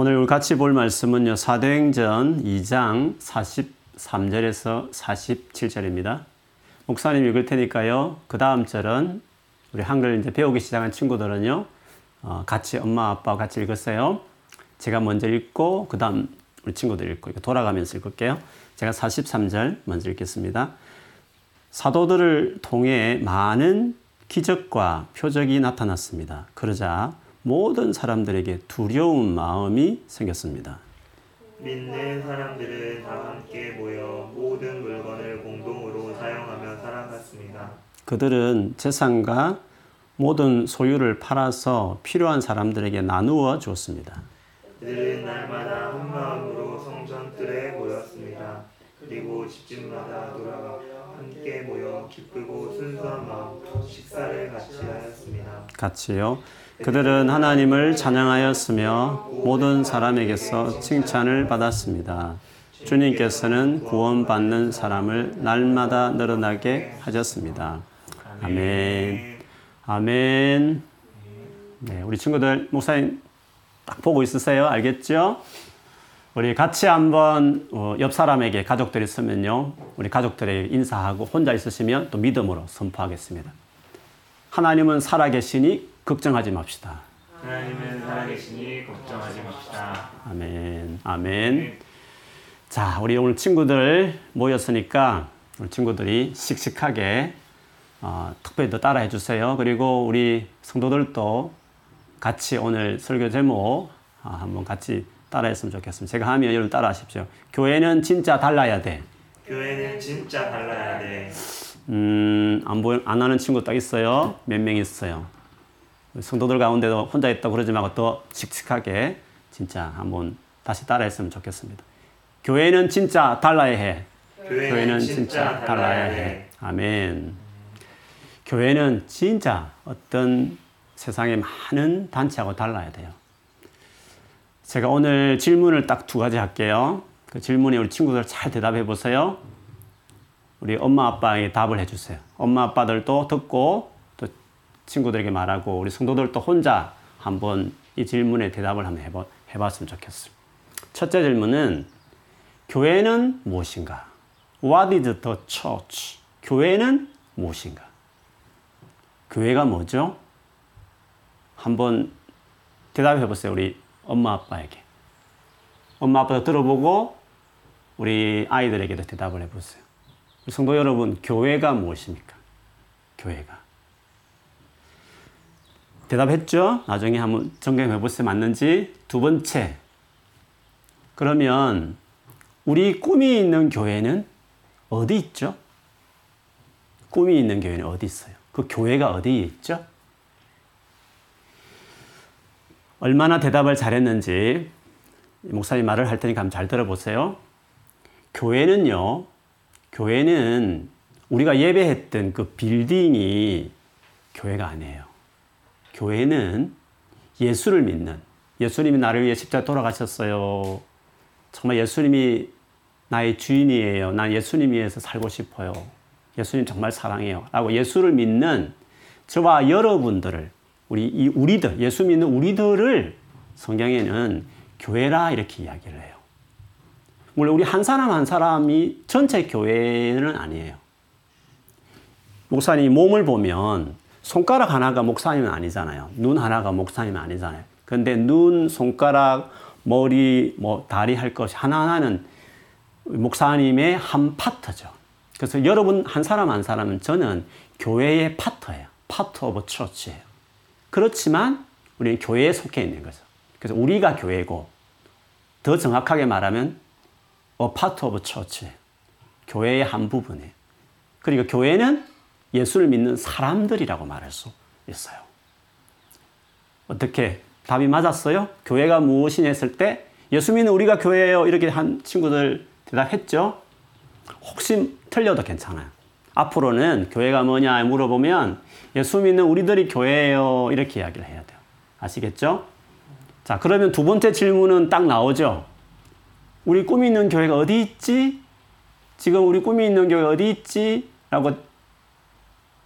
오늘 우리 같이 볼 말씀은요. 사도행전 2장 43절에서 47절입니다. 목사님 읽을 테니까요. 그 다음 절은 우리 한글 이제 배우기 시작한 친구들은요. 어, 같이 엄마 아빠와 같이 읽었어요. 제가 먼저 읽고 그 다음 우리 친구들 읽고 돌아가면서 읽을게요. 제가 43절 먼저 읽겠습니다. 사도들을 통해 많은 기적과 표적이 나타났습니다. 그러자 모든 사람들에게 두려운 마음이 생겼습니다. 믿는 사람들은 다 함께 모여 모든 물건을 공동으로 사용하며 살아갔습니다. 그들은 재산과 모든 소유를 팔아서 필요한 사람들에게 나누어 주었습니다. 그들은 날마다 한 마음으로 성전 뜰에 모였습니다. 그리고 집집마다 돌아가 함께 모여 기쁘고 순수한 마음으로 식사를 같이 하였습니다. 같이요. 그들은 하나님을 찬양하였으며 모든 사람에게서 칭찬을 받았습니다. 주님께서는 구원받는 사람을 날마다 늘어나게 하셨습니다. 아멘. 아멘. 네, 우리 친구들 목사님 딱 보고 있으세요. 알겠죠? 우리 같이 한번 어, 옆 사람에게 가족들이 있으면요. 우리 가족들에게 인사하고 혼자 있으시면 또 믿음으로 선포하겠습니다. 하나님은 살아계시니 걱정하지 맙시다. 하나님은 살아계시니 걱정하지 맙시다. 아멘. 아멘. 자, 우리 오늘 친구들 모였으니까 우리 친구들이 씩씩하게 어, 특별히 더 따라해 주세요. 그리고 우리 성도들도 같이 오늘 설교 제목 어, 한번 같이 따라했으면 좋겠습니다. 제가 하면 여러분 따라하십시오. 교회는 진짜 달라야 돼. 교회는 진짜 달라야 돼. 음, 안 보안 하는 친구 딱 있어요. 몇 명 있어요. 성도들 가운데도 혼자 있다고 그러지 말고 더 씩씩하게 진짜 한번 다시 따라했으면 좋겠습니다. 교회는 진짜 달라야 해. 교회는 진짜 달라야 해. 아멘. 교회는 진짜 어떤 세상의 많은 단체하고 달라야 돼요. 제가 오늘 질문을 딱 두 가지 할게요. 그 질문에 우리 친구들 잘 대답해 보세요. 우리 엄마 아빠에게 답을 해주세요. 엄마 아빠들도 듣고 또 친구들에게 말하고 우리 성도들도 혼자 한번 이 질문에 대답을 한번 해봐, 해봤으면 좋겠어요. 첫째 질문은 교회는 무엇인가? What is the church? 교회는 무엇인가? 교회가 뭐죠? 한번 대답해 보세요. 우리 엄마 아빠에게. 엄마 아빠도 들어보고 우리 아이들에게도 대답을 해 보세요. 성도 여러분, 교회가 무엇입니까? 교회가. 대답했죠? 나중에 한번 점검해 보세요. 맞는지. 두 번째. 그러면 우리 꿈이 있는 교회는 어디 있죠? 꿈이 있는 교회는 어디 있어요? 그 교회가 어디에 있죠? 얼마나 대답을 잘했는지 목사님 말을 할 테니까 한번 잘 들어보세요. 교회는요, 교회는 우리가 예배했던 그 빌딩이 교회가 아니에요. 교회는 예수를 믿는, 예수님이 나를 위해 십자가 돌아가셨어요. 정말 예수님이 나의 주인이에요. 난 예수님 위해서 살고 싶어요. 예수님 정말 사랑해요. 라고 예수를 믿는 저와 여러분들을, 우리, 이 우리들, 예수 믿는 우리들을 성경에는 교회라 이렇게 이야기를 해요. 물론 우리 한 사람 한 사람이 전체 교회는 아니에요. 목사님 몸을 보면 손가락 하나가 목사님은 아니잖아요. 눈 하나가 목사님은 아니잖아요. 근데 눈, 손가락, 머리, 뭐 다리 할 것이 하나하나는 목사님의 한 파트죠. 그래서 여러분 한 사람 한 사람은 저는 교회의 파트예요. 파트 오브 처치예요. 그렇지만 우리는 교회에 속해 있는 거죠. 그래서 우리가 교회고 더 정확하게 말하면 a part of church. 교회의 한 부분이에요. 그리고 교회는 예수를 믿는 사람들이라고 말할 수 있어요. 어떻게 답이 맞았어요? 교회가 무엇이냐 했을 때 예수 믿는 우리가 교회예요. 이렇게 한 친구들 대답했죠. 혹시 틀려도 괜찮아요. 앞으로는 교회가 뭐냐 물어보면 예수 믿는 우리들이 교회예요. 이렇게 이야기를 해야 돼요. 아시겠죠? 자, 그러면 두 번째 질문은 딱 나오죠. 우리 꿈이 있는 교회가 어디 있지? 지금 우리 꿈이 있는 교회가 어디 있지? 라고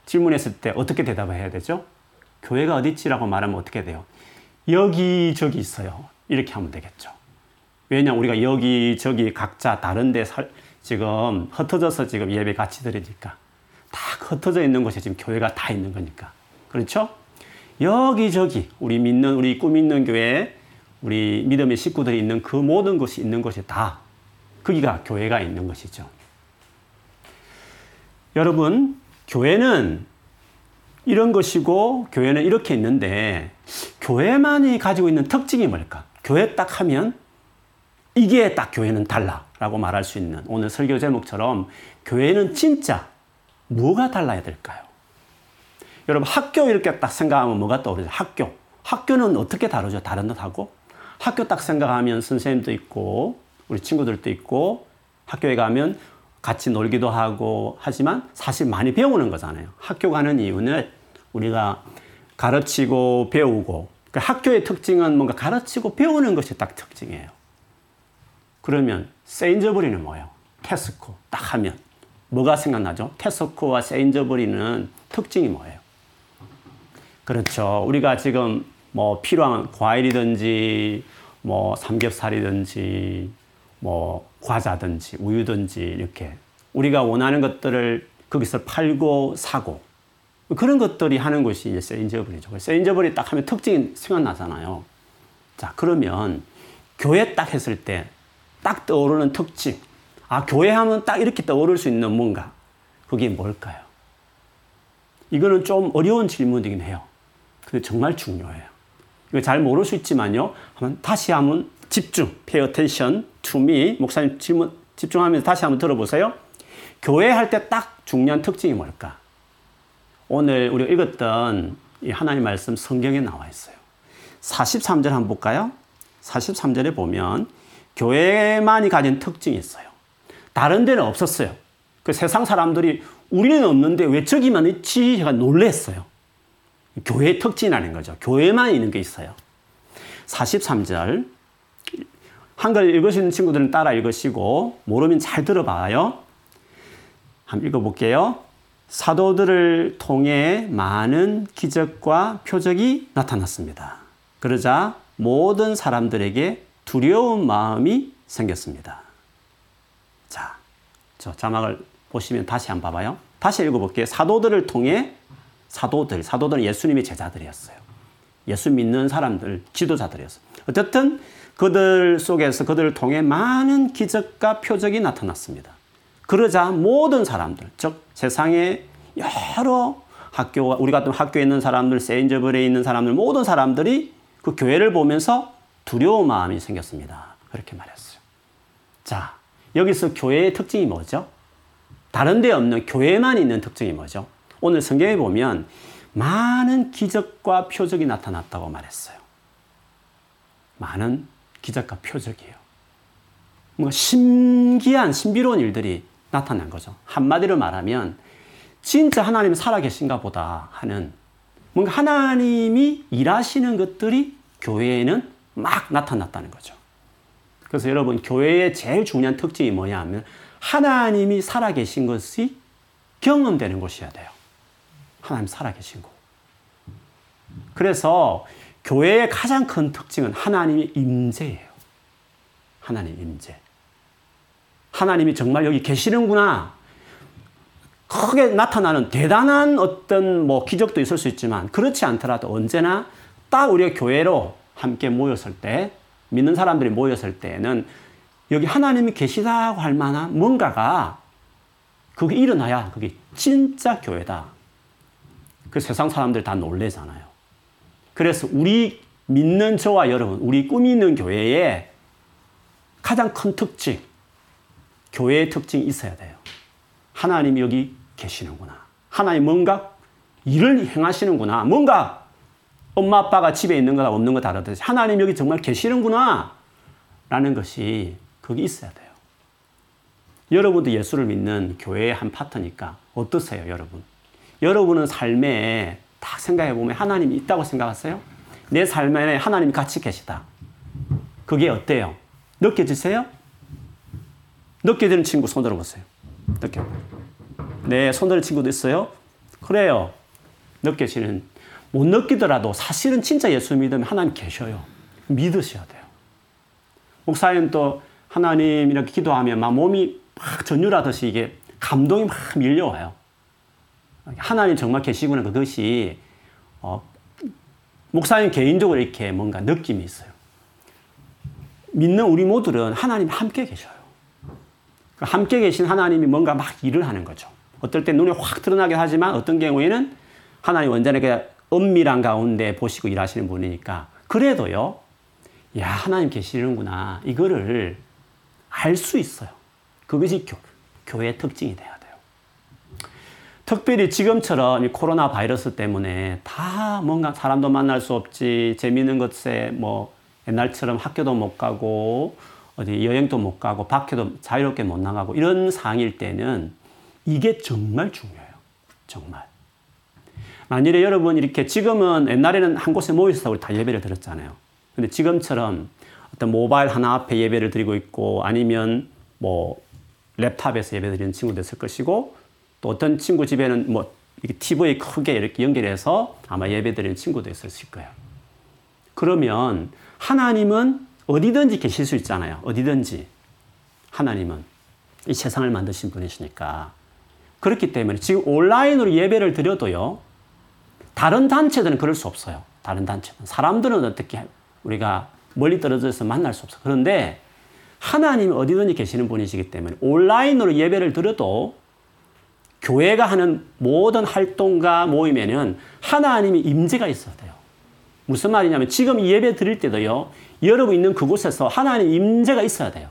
질문했을 때 어떻게 대답을 해야 되죠? 교회가 어디 있지라고 말하면 어떻게 돼요? 여기 저기 있어요. 이렇게 하면 되겠죠. 왜냐 우리가 여기저기 각자 다른데 살, 지금 흩어져서 지금 예배 같이 드리니까 다 흩어져 있는 곳에 지금 교회가 다 있는 거니까 그렇죠? 여기저기 우리 믿는 우리 꿈 있는 교회 우리 믿음의 식구들이 있는 그 모든 것이 있는 곳이 다 거기가 교회가 있는 것이죠. 여러분 교회는 이런 것이고 교회는 이렇게 있는데 교회만이 가지고 있는 특징이 뭘까? 교회 딱 하면 이게 딱 교회는 달라라고 말할 수 있는 오늘 설교 제목처럼 교회는 진짜 뭐가 달라야 될까요? 여러분 학교 이렇게 딱 생각하면 뭐가 떠오르죠? 학교. 학교는 어떻게 다르죠? 다른 듯하고 학교 딱 생각하면 선생님도 있고 우리 친구들도 있고 학교에 가면 같이 놀기도 하고 하지만 사실 많이 배우는 거잖아요. 학교 가는 이유는 우리가 가르치고 배우고 그 학교의 특징은 뭔가 가르치고 배우는 것이 딱 특징이에요. 그러면 세인저버리는 뭐예요? 테스코 딱 하면 뭐가 생각나죠? 테스코와 세인저버리는 특징이 뭐예요? 그렇죠. 우리가 지금 뭐 필요한 과일이든지 뭐 삼겹살이든지 뭐 과자든지 우유든지 이렇게 우리가 원하는 것들을 거기서 팔고 사고 그런 것들이 하는 것이 이제 세인저블이죠. 세인저블이 딱 하면 특징이 생각나잖아요. 자, 그러면 교회 딱 했을 때 딱 떠오르는 특징. 아, 교회 하면 딱 이렇게 떠오를 수 있는 뭔가. 그게 뭘까요? 이거는 좀 어려운 질문이긴 해요. 근데 정말 중요해요. 이거 잘 모를 수 있지만요. 한번 다시 한번 집중, pay attention to me. 목사님 질문 집중하면서 다시 한번 들어보세요. 교회 할 때 딱 중요한 특징이 뭘까? 오늘 우리가 읽었던 이 하나님 말씀 성경에 나와 있어요. 43절 한번 볼까요? 43절에 보면 교회만이 가진 특징이 있어요. 다른 데는 없었어요. 그 세상 사람들이 우리는 없는데 왜 저기만 있지? 제가 놀랬어요. 교회의 특징이라는 거죠. 교회만 있는 게 있어요. 43절. 한글 읽으시는 친구들은 따라 읽으시고, 모르면 잘 들어봐요. 한번 읽어볼게요. 사도들을 통해 많은 기적과 표적이 나타났습니다. 그러자 모든 사람들에게 두려운 마음이 생겼습니다. 자, 저 자막을 보시면 다시 한번 봐봐요. 다시 읽어볼게요. 사도들을 통해 사도들, 사도들은 예수님의 제자들이었어요. 예수 믿는 사람들, 지도자들이었어요. 어쨌든 그들 속에서 그들을 통해 많은 기적과 표적이 나타났습니다. 그러자 모든 사람들, 즉 세상에 여러 학교, 우리 같은 학교에 있는 사람들, 세인저블에 있는 사람들, 모든 사람들이 그 교회를 보면서 두려운 마음이 생겼습니다. 그렇게 말했어요. 자, 여기서 교회의 특징이 뭐죠? 다른 데 없는 교회만 있는 특징이 뭐죠? 오늘 성경에 보면 많은 기적과 표적이 나타났다고 말했어요. 많은 기적과 표적이에요. 뭔가 신기한, 신비로운 일들이 나타난 거죠. 한마디로 말하면 진짜 하나님 살아계신가 보다 하는 뭔가 하나님이 일하시는 것들이 교회에는 막 나타났다는 거죠. 그래서 여러분, 교회의 제일 중요한 특징이 뭐냐 하면 하나님이 살아계신 것이 경험되는 곳이어야 돼요. 하나님 살아계신 곳. 그래서 교회의 가장 큰 특징은 하나님의 임재예요. 하나님 임재. 하나님이 정말 여기 계시는구나. 크게 나타나는 대단한 어떤 뭐 기적도 있을 수 있지만 그렇지 않더라도 언제나 딱 우리가 교회로 함께 모였을 때 믿는 사람들이 모였을 때는 여기 하나님이 계시다고 할 만한 뭔가가 그게 일어나야 그게 진짜 교회다. 그 세상 사람들 다 놀래잖아요. 그래서 우리 믿는 저와 여러분, 우리 있는 교회에 가장 큰 특징, 교회의 특징이 있어야 돼요. 하나님이 여기 계시는구나. 하나님 뭔가 일을 행하시는구나. 뭔가 엄마 아빠가 집에 있는 거나 없는 거 다르듯이 하나님 여기 정말 계시는구나. 라는 것이 거기 있어야 돼요. 여러분도 예수를 믿는 교회의 한 파트니까 어떠세요, 여러분? 여러분은 삶에 딱 생각해 보면 하나님이 있다고 생각하세요? 내 삶에 하나님이 같이 계시다. 그게 어때요? 느껴지세요? 느껴지는 친구 손 들어보세요. 느껴. 네, 손 드는 친구도 있어요? 그래요. 느껴지는. 못 느끼더라도 사실은 진짜 예수 믿으면 하나님 계셔요. 믿으셔야 돼요. 목사님 또 하나님 이렇게 기도하면 막 몸이 막 전율하듯이 이게 감동이 막 밀려와요. 하나님 정말 계시구나 그것이 어, 목사님 개인적으로 이렇게 뭔가 느낌이 있어요. 믿는 우리 모두는 하나님 함께 계셔요. 그 함께 계신 하나님이 뭔가 막 일을 하는 거죠. 어떨 때 눈에 확 드러나긴 하지만 어떤 경우에는 하나님 원전에 은밀한 가운데 보시고 일하시는 분이니까 그래도요, 야, 하나님 계시는구나. 이거를 알 수 있어요. 그것이 교, 교회의 특징이 돼요. 특별히 지금처럼 이 코로나 바이러스 때문에 다 뭔가 사람도 만날 수 없지, 재미있는 것에 뭐 옛날처럼 학교도 못 가고, 어디 여행도 못 가고, 밖에도 자유롭게 못 나가고, 이런 상황일 때는 이게 정말 중요해요. 정말. 만일에 여러분 이렇게 지금은 옛날에는 한 곳에 모여서 우리 다 예배를 드렸잖아요. 근데 지금처럼 어떤 모바일 하나 앞에 예배를 드리고 있고 아니면 뭐 랩탑에서 예배 드리는 친구도 있을 것이고 또 어떤 친구 집에는 뭐 이렇게 TV에 크게 이렇게 연결해서 아마 예배 드리는 친구도 있을 거예요. 그러면 하나님은 어디든지 계실 수 있잖아요. 어디든지. 하나님은 이 세상을 만드신 분이시니까. 그렇기 때문에 지금 온라인으로 예배를 드려도요. 다른 단체들은 그럴 수 없어요. 다른 단체는. 사람들은 어떻게 우리가 멀리 떨어져서 만날 수 없어. 그런데 하나님이 어디든지 계시는 분이시기 때문에 온라인으로 예배를 드려도 교회가 하는 모든 활동과 모임에는 하나님이 임재가 있어야 돼요. 무슨 말이냐면 지금 예배 드릴 때도요. 여러분 있는 그곳에서 하나님 임재가 있어야 돼요.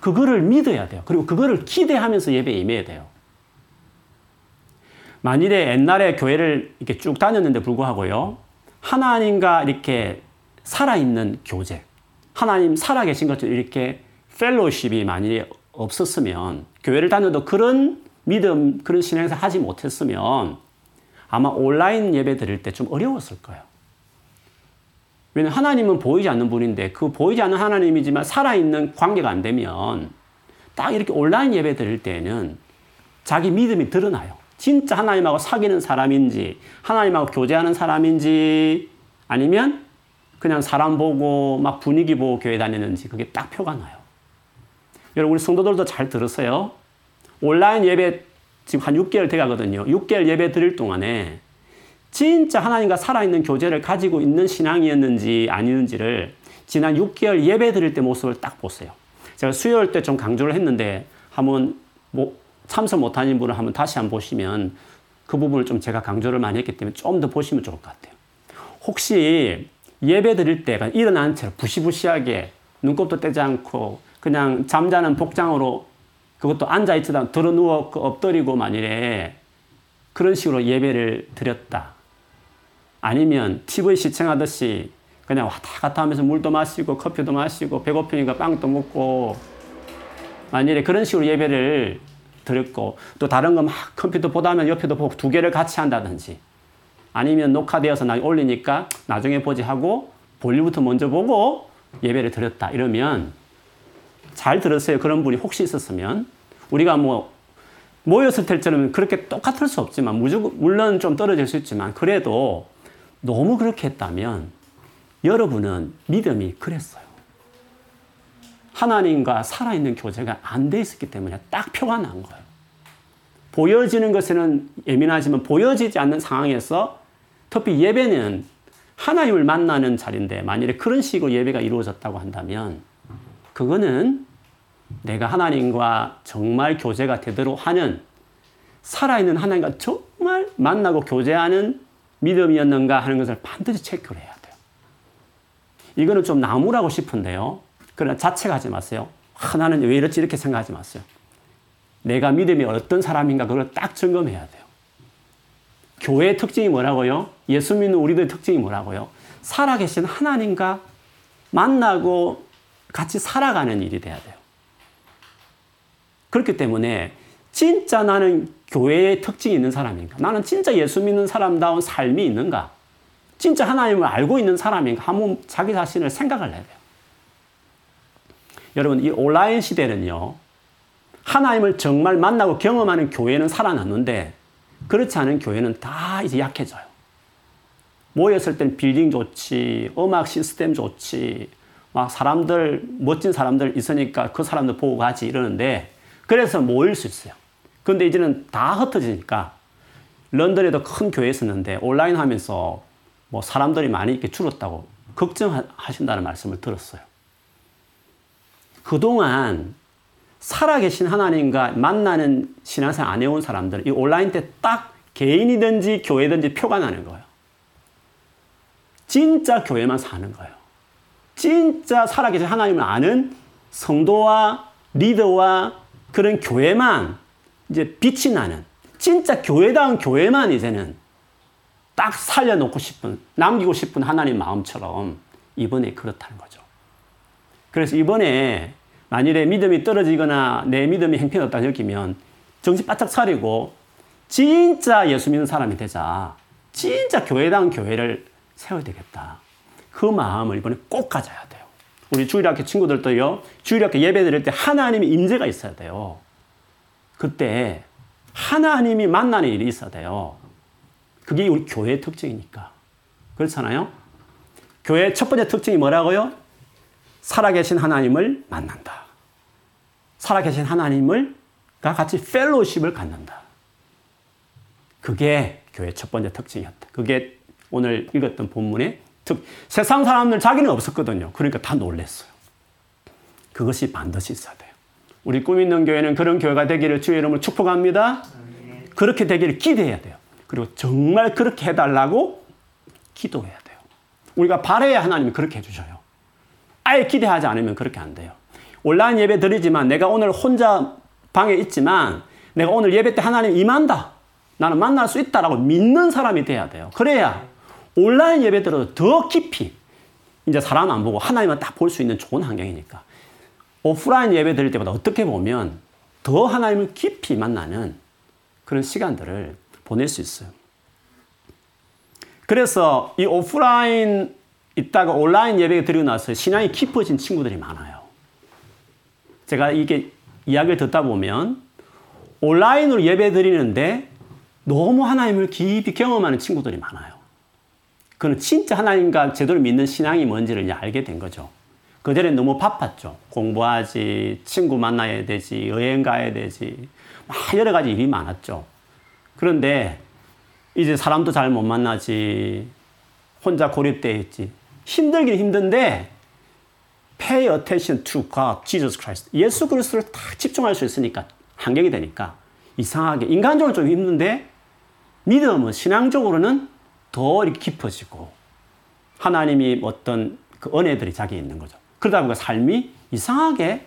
그거를 믿어야 돼요. 그리고 그거를 기대하면서 예배에 임해야 돼요. 만일에 옛날에 교회를 이렇게 쭉 다녔는데 불구하고요. 하나님과 이렇게 살아있는 교제, 하나님 살아계신 것처럼 이렇게 펠로십이 만일에 없었으면, 교회를 다녀도 그런 믿음, 그런 신앙생활 하지 못했으면, 아마 온라인 예배 드릴 때 좀 어려웠을 거예요. 왜냐면 하나님은 보이지 않는 분인데, 그 보이지 않는 하나님이지만 살아있는 관계가 안 되면, 딱 이렇게 온라인 예배 드릴 때는 자기 믿음이 드러나요. 진짜 하나님하고 사귀는 사람인지, 하나님하고 교제하는 사람인지, 아니면 그냥 사람 보고 막 분위기 보고 교회 다니는지 그게 딱 표가 나요. 여러분, 우리 성도들도 잘 들으세요. 온라인 예배 지금 한 6개월 돼 가거든요. 6개월 예배 드릴 동안에 진짜 하나님과 살아있는 교제를 가지고 있는 신앙이었는지 아니는지를 지난 6개월 예배 드릴 때 모습을 딱 보세요. 제가 수요일 때 좀 강조를 했는데 한번 뭐 참석 못하신 분을 한번 다시 한번 보시면 그 부분을 좀 제가 강조를 많이 했기 때문에 좀 더 보시면 좋을 것 같아요. 혹시 예배 드릴 때 일어난 채로 부시부시하게 눈곱도 떼지 않고 그냥 잠자는 복장으로 그것도 앉아있지도 들어 누워 엎드리고 만일에 그런 식으로 예배를 드렸다. 아니면 TV 시청하듯이 그냥 왔다 갔다 하면서 물도 마시고 커피도 마시고 배고프니까 빵도 먹고 만일에 그런 식으로 예배를 드렸고 또 다른 거 막 컴퓨터 보다 하면 옆에도 보고 두 개를 같이 한다든지 아니면 녹화되어서 나 올리니까 나중에 보지 하고 볼일부터 먼저 보고 예배를 드렸다 이러면 잘 들었어요 그런 분이 혹시 있었으면 우리가 뭐 모였을 때처럼 그렇게 똑같을 수 없지만 물론 좀 떨어질 수 있지만 그래도 너무 그렇게 했다면 여러분은 믿음이 그랬어요. 하나님과 살아있는 교제가 안 돼 있었기 때문에 딱 표가 난 거예요. 보여지는 것에는 예민하지만 보여지지 않는 상황에서 특히 예배는 하나님을 만나는 자리인데 만일에 그런 식으로 예배가 이루어졌다고 한다면 그거는 내가 하나님과 정말 교제가 되도록 하는 살아있는 하나님과 정말 만나고 교제하는 믿음이었는가 하는 것을 반드시 체크를 해야 돼요. 이거는 좀 나무라고 싶은데요. 그러나 자책하지 마세요. 아, 나는 왜 이렇지 이렇게 생각하지 마세요. 내가 믿음이 어떤 사람인가 그걸 딱 점검해야 돼요. 교회의 특징이 뭐라고요? 예수 믿는 우리들의 특징이 뭐라고요? 살아계신 하나님과 만나고 같이 살아가는 일이 돼야 돼요. 그렇기 때문에 진짜 나는 교회의 특징이 있는 사람인가? 나는 진짜 예수 믿는 사람다운 삶이 있는가? 진짜 하나님을 알고 있는 사람인가? 한번 자기 자신을 생각을 해야 돼요. 여러분, 이 온라인 시대는요, 하나님을 정말 만나고 경험하는 교회는 살아났는데, 그렇지 않은 교회는 다 이제 약해져요. 모였을 땐 빌딩 좋지, 음악 시스템 좋지, 막 사람들, 멋진 사람들 있으니까 그 사람들 보고 가지 이러는데 그래서 모일 수 있어요. 근데 이제는 다 흩어지니까 런던에도 큰 교회 있었는데 온라인 하면서 뭐 사람들이 많이 이렇게 줄었다고 걱정하신다는 말씀을 들었어요. 그동안 살아계신 하나님과 만나는 신앙생활 안 해온 사람들은 이 온라인 때 딱 개인이든지 교회든지 표가 나는 거예요. 진짜 교회만 사는 거예요. 진짜 살아계신 하나님을 아는 성도와 리더와 그런 교회만 이제 빛이 나는 진짜 교회다운 교회만 이제는 딱 살려놓고 싶은, 남기고 싶은 하나님 마음처럼 이번에 그렇다는 거죠. 그래서 이번에 만일에 믿음이 떨어지거나 내 믿음이 행편없다 느끼면 정신 바짝 차리고 진짜 예수 믿는 사람이 되자. 진짜 교회다운 교회를 세워야 되겠다. 그 마음을 이번에 꼭 가져야 돼요. 우리 주일학교 친구들도요, 주일학교 예배 드릴 때 하나님의 임재가 있어야 돼요. 그때 하나님이 만나는 일이 있어야 돼요. 그게 우리 교회의 특징이니까. 그렇잖아요? 교회의 첫 번째 특징이 뭐라고요? 살아계신 하나님을 만난다. 살아계신 하나님을 같이 펠로십을 갖는다. 그게 교회 첫 번째 특징이었다. 그게 오늘 읽었던 본문의 특. 세상 사람들 자기는 없었거든요. 그러니까 다 놀랬어요. 그것이 반드시 있어야 돼요. 우리 꿈 있는 교회는 그런 교회가 되기를 주의 이름으로 축복합니다. 그렇게 되기를 기대해야 돼요. 그리고 정말 그렇게 해달라고 기도해야 돼요. 우리가 바래야 하나님이 그렇게 해주셔요. 아예 기대하지 않으면 그렇게 안 돼요. 온라인 예배 드리지만 내가 오늘 혼자 방에 있지만 내가 오늘 예배 때 하나님 임한다. 나는 만날 수 있다라고 믿는 사람이 돼야 돼요. 그래야 온라인 예배 들어도 더 깊이 이제 사람 안 보고 하나님만 딱 볼 수 있는 좋은 환경이니까 오프라인 예배 드릴 때보다 어떻게 보면 더 하나님을 깊이 만나는 그런 시간들을 보낼 수 있어요. 그래서 이 오프라인 있다가 온라인 예배 드리고 나서 신앙이 깊어진 친구들이 많아요. 제가 이게 이야기를 듣다 보면 온라인으로 예배 드리는데 너무 하나님을 깊이 경험하는 친구들이 많아요. 그는 진짜 하나님과 제대로 믿는 신앙이 뭔지를 알게 된 거죠. 그전에 너무 바빴죠. 공부하지, 친구 만나야 되지, 여행 가야 되지, 막 여러 가지 일이 많았죠. 그런데 이제 사람도 잘 못 만나지, 혼자 고립되어 있지. 힘들긴 힘든데, pay attention to God, Jesus Christ. 예수 그리스도를 딱 집중할 수 있으니까, 환경이 되니까, 이상하게, 인간적으로 좀 힘든데, 믿음은 신앙적으로는 더 이렇게 깊어지고, 하나님이 어떤 그 은혜들이 자기에 있는 거죠. 그러다 보니까 삶이 이상하게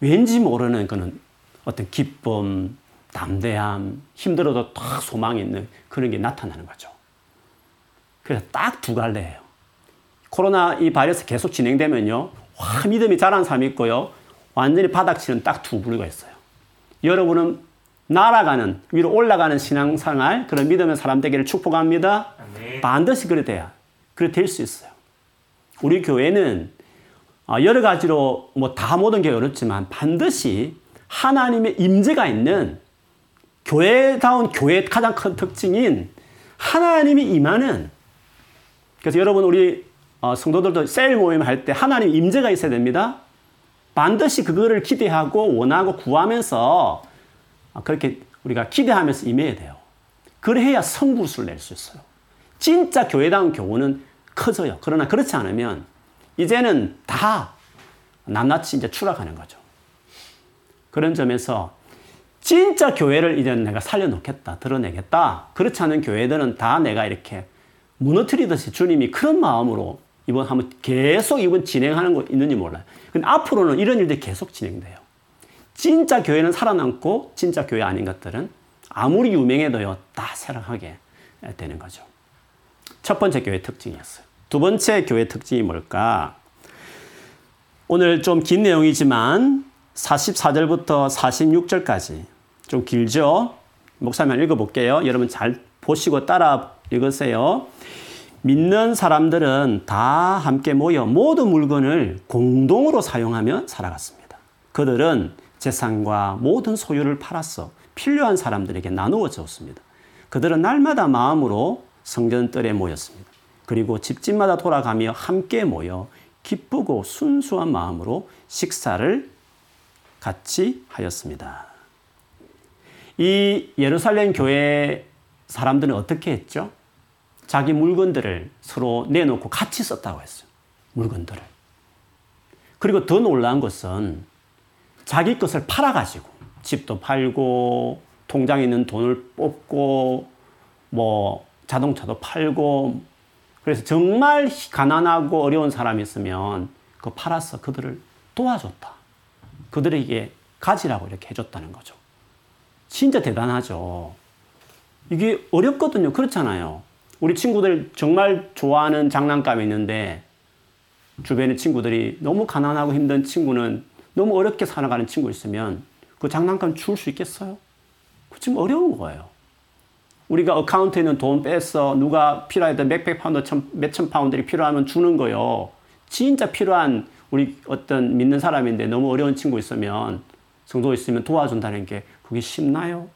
왠지 모르는 그는 어떤 기쁨, 담대함, 힘들어도 딱 소망이 있는 그런 게 나타나는 거죠. 그래서 딱 두 갈래예요. 코로나 이 바이러스 계속 진행되면요. 와, 믿음이 자란 사람이 있고요. 완전히 바닥치는 딱 두 부류가 있어요. 여러분은 날아가는, 위로 올라가는 신앙생활, 그런 믿음의 사람 되기를 축복합니다. 아멘. 반드시 그래 돼야. 그래 될 수 있어요. 우리 교회는 아, 여러 가지로 뭐 다 모든 게 어렵지만 반드시 하나님의 임재가 있는 교회다운 교회의 가장 큰 특징인 하나님이 임하는 그래서 여러분 우리 어, 성도들도 셀 모임 할 때 하나님 임재가 있어야 됩니다. 반드시 그거를 기대하고 원하고 구하면서 아, 그렇게 우리가 기대하면서 임해야 돼요. 그래야 성부수를 낼 수 있어요. 진짜 교회다운 교우는 커져요. 그러나 그렇지 않으면 이제는 다 낱낱이 이제 추락하는 거죠. 그런 점에서 진짜 교회를 이제 내가 살려놓겠다, 드러내겠다. 그렇지 않은 교회들은 다 내가 이렇게 무너뜨리듯이 주님이 그런 마음으로 이번 한번 계속 이번 진행하는 거 있는지 몰라요. 근데 앞으로는 이런 일들이 계속 진행돼요. 진짜 교회는 살아남고 진짜 교회 아닌 것들은 아무리 유명해도요, 다 쇠락하게 되는 거죠. 첫 번째 교회 특징이었어요. 두 번째 교회 특징이 뭘까? 오늘 좀 긴 내용이지만 44절부터 46절까지 좀 길죠? 목사님 읽어볼게요. 여러분 잘 보시고 따라 읽으세요. 믿는 사람들은 다 함께 모여 모든 물건을 공동으로 사용하며 살아갔습니다. 그들은 재산과 모든 소유를 팔았어 필요한 사람들에게 나누어 줬습니다. 그들은 날마다 마음으로 성전뜰에 모였습니다. 그리고 집집마다 돌아가며 함께 모여 기쁘고 순수한 마음으로 식사를 같이 하였습니다. 이 예루살렘 교회 사람들은 어떻게 했죠? 자기 물건들을 서로 내놓고 같이 썼다고 했어요. 물건들을. 그리고 더 놀라운 것은 자기 것을 팔아가지고 집도 팔고 통장에 있는 돈을 뽑고 뭐 자동차도 팔고 그래서 정말 가난하고 어려운 사람이 있으면 그 팔아서 그들을 도와줬다. 그들에게 가지라고 이렇게 해줬다는 거죠. 진짜 대단하죠. 이게 어렵거든요. 그렇잖아요. 우리 친구들 정말 좋아하는 장난감이 있는데 주변의 친구들이 너무 가난하고 힘든 친구는 너무 어렵게 살아가는 친구 있으면 그 장난감 줄 수 있겠어요? 그 지금 어려운 거예요. 우리가 account에 있는 돈 뺐어. 누가 필요하다 몇백 파운드, 몇천 파운드이 필요하면 주는 거요. 진짜 필요한 우리 어떤 믿는 사람인데 너무 어려운 친구 있으면 성도 있으면 도와준다는 게 그게 쉽나요?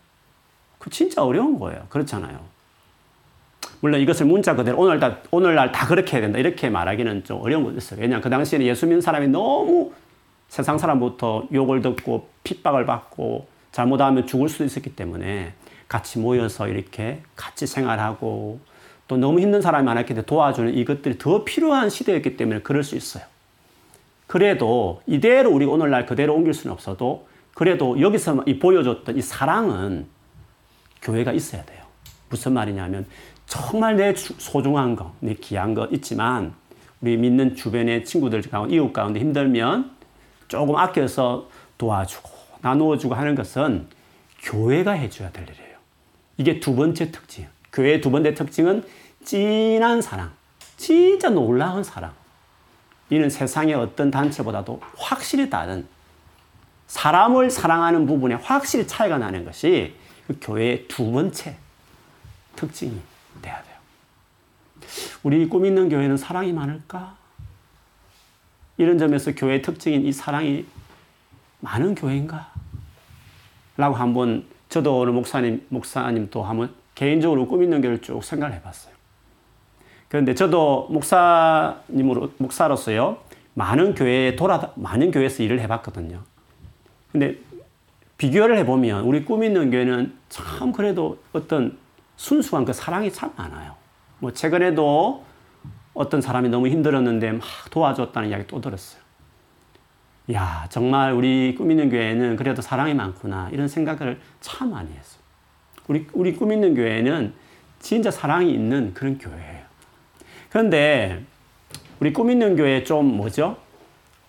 그 진짜 어려운 거예요. 그렇잖아요. 물론 이것을 문자 그대로 오늘날, 오늘날 다 그렇게 해야 된다. 이렇게 말하기는 좀 어려운 거 있어요. 왜냐하면 그 당시에는 예수 믿는 사람이 너무 세상 사람부터 욕을 듣고 핍박을 받고 잘못하면 죽을 수도 있었기 때문에 같이 모여서 이렇게 같이 생활하고 또 너무 힘든 사람이 많았기 때문에 도와주는 이것들이 더 필요한 시대였기 때문에 그럴 수 있어요. 그래도 이대로 우리 오늘날 그대로 옮길 수는 없어도 그래도 여기서 이 보여줬던 이 사랑은 교회가 있어야 돼요. 무슨 말이냐면 정말 내 소중한 거, 내 귀한 것 있지만 우리 믿는 주변의 친구들 가운데 이웃 가운데 힘들면 조금 아껴서 도와주고 나누어주고 하는 것은 교회가 해줘야 될 일이에요. 이게 두 번째 특징. 교회의 두 번째 특징은 진한 사랑. 진짜 놀라운 사랑. 이는 세상의 어떤 단체보다도 확실히 다른 사람을 사랑하는 부분에 확실히 차이가 나는 것이 그 교회의 두 번째 특징이 돼야 돼요. 우리 꿈 있는 교회는 사랑이 많을까? 이런 점에서 교회의 특징인 이 사랑이 많은 교회인가? 라고 한번 저도 오늘 목사님, 목사님 또 한번 개인적으로 꿈 있는 교회를 쭉 생각을 해봤어요. 그런데 저도 목사님으로, 목사로서요, 많은 교회에 돌아, 많은 교회에서 일을 해봤거든요. 근데 비교를 해보면 우리 꿈 있는 교회는 참 그래도 어떤 순수한 그 사랑이 참 많아요. 뭐 최근에도 어떤 사람이 너무 힘들었는데 막 도와줬다는 이야기 또 들었어요. 야, 정말 우리 꿈 있는 교회는 그래도 사랑이 많구나. 이런 생각을 참 많이 했어. 우리, 우리 꿈 있는 교회는 진짜 사랑이 있는 그런 교회예요. 그런데 우리 꿈 있는 교회 좀 뭐죠?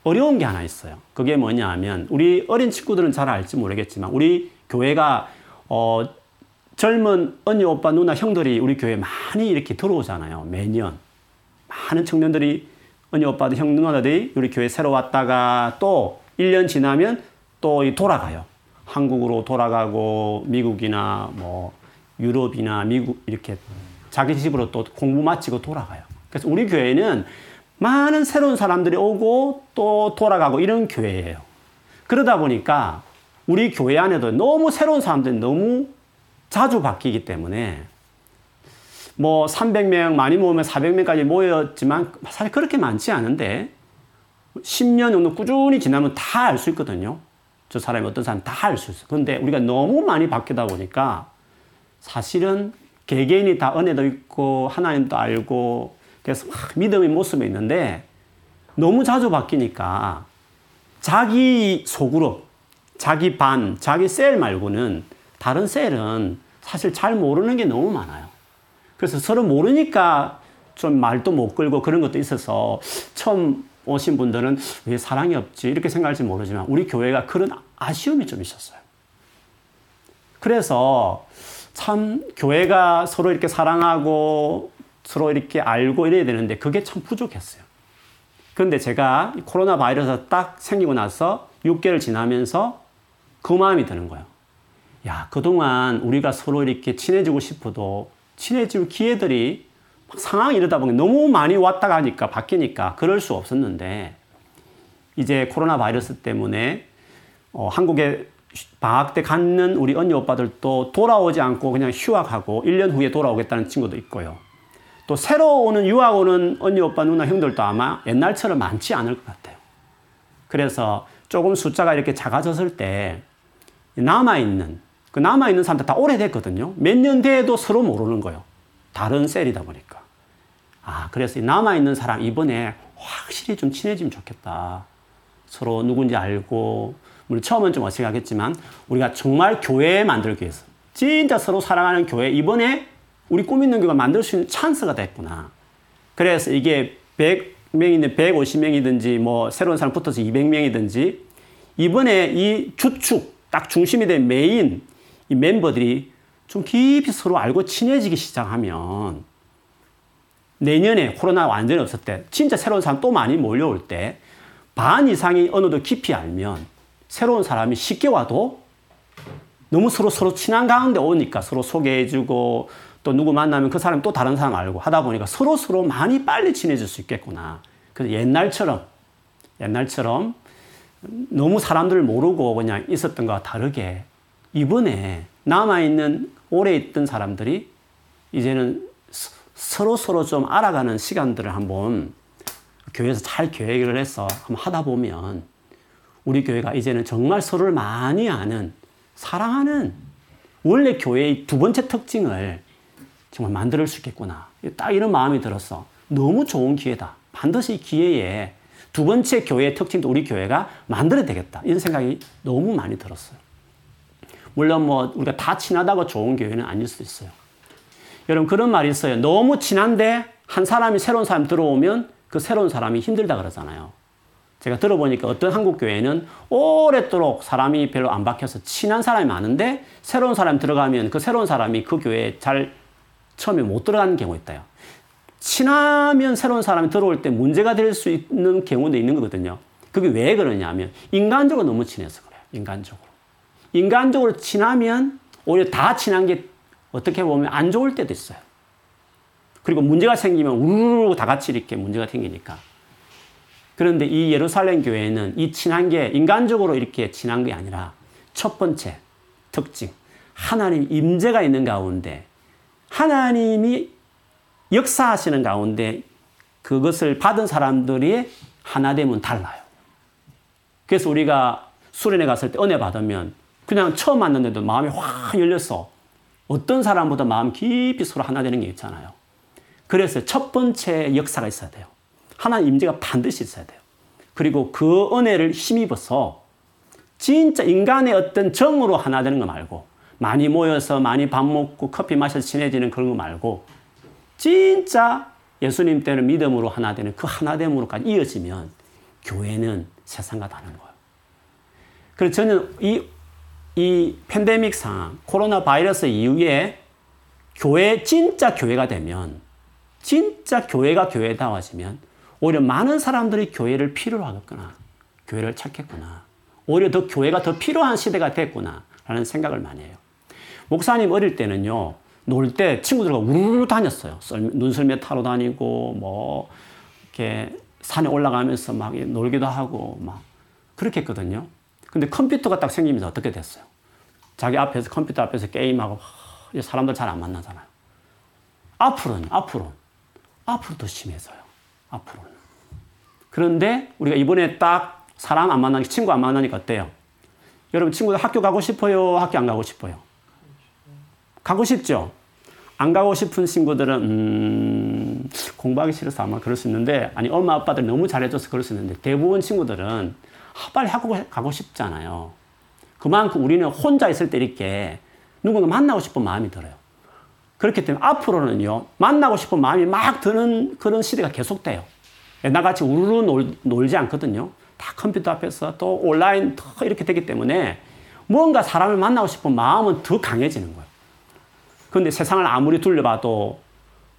어려운 게 하나 있어요. 그게 뭐냐 하면 우리 어린 친구들은 잘 알지 모르겠지만 우리 교회가 어, 젊은 언니, 오빠, 누나, 형들이 우리 교회에 많이 이렇게 들어오잖아요. 매년. 많은 청년들이 언니 오빠들 형 누나들이 우리 교회 새로 왔다가 또 1년 지나면 또 돌아가요. 한국으로 돌아가고 미국이나 뭐 유럽이나 미국 이렇게 자기 집으로 또 공부 마치고 돌아가요. 그래서 우리 교회는 많은 새로운 사람들이 오고 또 돌아가고 이런 교회예요. 그러다 보니까 우리 교회 안에도 너무 새로운 사람들이 너무 자주 바뀌기 때문에 뭐 300명 많이 모으면 400명까지 모였지만 사실 그렇게 많지 않은데 10년 정도 꾸준히 지나면 다 알 수 있거든요. 저 사람이 어떤 사람 다 알 수 있어. 근데 우리가 너무 많이 바뀌다 보니까 사실은 개개인이 다 은혜도 있고 하나님도 알고 그래서 막 믿음의 모습이 있는데 너무 자주 바뀌니까 자기 속으로 자기 반, 자기 셀 말고는 다른 셀은 사실 잘 모르는 게 너무 많아요. 그래서 서로 모르니까 좀 말도 못 걸고 그런 것도 있어서 처음 오신 분들은 왜 사랑이 없지 이렇게 생각할지 모르지만 우리 교회가 그런 아쉬움이 좀 있었어요. 그래서 참 교회가 서로 이렇게 사랑하고 서로 이렇게 알고 이래야 되는데 그게 참 부족했어요. 그런데 제가 코로나 바이러스 딱 생기고 나서 6개월 지나면서 그 마음이 드는 거예요. 야, 그동안 우리가 서로 이렇게 친해지고 싶어도 친해질 기회들이 상황이 이러다 보니 너무 많이 왔다 가니까 바뀌니까 그럴 수 없었는데 이제 코로나 바이러스 때문에 어, 한국에 방학 때 갔는 우리 언니 오빠들도 돌아오지 않고 그냥 휴학하고 1년 후에 돌아오겠다는 친구도 있고요. 또 새로 오는 유학 오는 언니 오빠 누나 형들도 아마 옛날처럼 많지 않을 것 같아요. 그래서 조금 숫자가 이렇게 작아졌을 때 남아있는 그 남아있는 사람들 다 오래됐거든요. 몇 년 돼도 서로 모르는 거예요. 다른 셀이다 보니까. 아, 그래서 남아있는 사람 이번에 확실히 좀 친해지면 좋겠다. 서로 누군지 알고, 물론 처음은 좀 어색하겠지만, 우리가 정말 교회 만들기 위해서, 진짜 서로 사랑하는 교회, 이번에 우리 꿈 있는 교회가 만들 수 있는 찬스가 됐구나. 그래서 이게 100명이든 150명이든지, 뭐, 새로운 사람 붙어서 200명이든지, 이번에 이 주축, 딱 중심이 된 메인, 이 멤버들이 좀 깊이 서로 알고 친해지기 시작하면, 내년에 코로나 완전히 없을 때 진짜 새로운 사람 또 많이 몰려올 때 반 이상이 정도 깊이 알면 새로운 사람이 쉽게 와도 너무 서로 서로 친한 가운데 오니까 서로 소개해주고 또 누구 만나면 그 사람이 또 다른 사람 알고 하다 보니까 서로 서로 많이 빨리 친해질 수 있겠구나. 그래서 옛날처럼 옛날처럼 너무 사람들을 모르고 그냥 있었던 것과 다르게 이번에 남아있는 오래 있던 사람들이 이제는 서로 서로 좀 알아가는 시간들을 한번 교회에서 잘 계획을 해서 한번 하다 보면 우리 교회가 이제는 정말 서로를 많이 아는 사랑하는 원래 교회의 두 번째 특징을 정말 만들 수 있겠구나. 딱 이런 마음이 들었어. 너무 좋은 기회다. 반드시 이 기회에 두 번째 교회의 특징도 우리 교회가 만들어야 되겠다. 이런 생각이 너무 많이 들었어요. 물론 뭐 우리가 다 친하다고 좋은 교회는 아닐 수도 있어요. 여러분 그런 말이 있어요. 너무 친한데 한 사람이 새로운 사람 들어오면 그 새로운 사람이 힘들다 그러잖아요. 제가 들어보니까 어떤 한국 교회는 오랫도록 사람이 별로 안 박혀서 친한 사람이 많은데 새로운 사람 들어가면 그 새로운 사람이 그 교회에 잘 처음에 못 들어가는 경우 있다요. 친하면 새로운 사람이 들어올 때 문제가 될 수 있는 경우도 있는 거거든요. 그게 왜 그러냐면 인간적으로 너무 친해서 그래요. 인간적으로. 인간적으로 친하면 오히려 다 친한 게 어떻게 보면 안 좋을 때도 있어요. 그리고 문제가 생기면 우르르 다 같이 이렇게 문제가 생기니까. 그런데 이 예루살렘 교회는 이 친한 게 인간적으로 이렇게 친한 게 아니라 첫 번째 특징. 하나님 임재가 있는 가운데 하나님이 역사하시는 가운데 그것을 받은 사람들이 하나 되면 달라요. 그래서 우리가 수련회 갔을 때 은혜 받으면 그냥 처음 만났는데도 마음이 확 열렸어. 어떤 사람보다 마음 깊이 서로 하나 되는 게 있잖아요. 그래서 첫 번째 역사가 있어야 돼요. 하나님 임재가 반드시 있어야 돼요. 그리고 그 은혜를 힘입어서 진짜 인간의 어떤 정으로 하나 되는 거 말고 많이 모여서 많이 밥 먹고 커피 마셔서 친해지는 그런 거 말고 진짜 예수님 때는 믿음으로 하나 되는 그 하나됨으로까지 이어지면 교회는 세상과 다른 거예요. 그래서 저는 이, 이 팬데믹 상황, 코로나 바이러스 이후에 교회, 진짜 교회가 되면, 진짜 교회가 교회다워지면, 오히려 많은 사람들이 교회를 필요로 하겠구나. 교회를 찾겠구나. 오히려 더 교회가 더 필요한 시대가 됐구나. 라는 생각을 많이 해요. 목사님 어릴 때는요, 놀 때 친구들과 우르르 다녔어요. 눈썰매 타러 다니고, 뭐, 이렇게 산에 올라가면서 막 놀기도 하고, 막, 그렇게 했거든요. 근데 컴퓨터가 딱 생기면서 어떻게 됐어요? 자기 앞에서, 컴퓨터 앞에서 게임하고, 사람들 잘 안 만나잖아요. 앞으로는, 앞으로. 앞으로 더 심해져요. 앞으로는. 그런데 우리가 이번에 딱 사람 안 만나니까, 친구 안 만나니까 어때요? 여러분, 친구들 학교 가고 싶어요? 학교 안 가고 싶어요? 가고 싶죠? 안 가고 싶은 친구들은, 음, 공부하기 싫어서 아마 그럴 수 있는데, 아니, 엄마, 아빠들 너무 잘해줘서 그럴 수 있는데, 대부분 친구들은 아, 빨리 학교 가고 싶잖아요. 그만큼 우리는 혼자 있을 때 이렇게 누군가 만나고 싶은 마음이 들어요. 그렇기 때문에 앞으로는요, 만나고 싶은 마음이 막 드는 그런 시대가 계속돼요. 옛날같이 우르르 놀, 놀지 않거든요. 다 컴퓨터 앞에서 또 온라인 더 이렇게 되기 때문에 뭔가 사람을 만나고 싶은 마음은 더 강해지는 거예요. 그런데 세상을 아무리 둘러봐도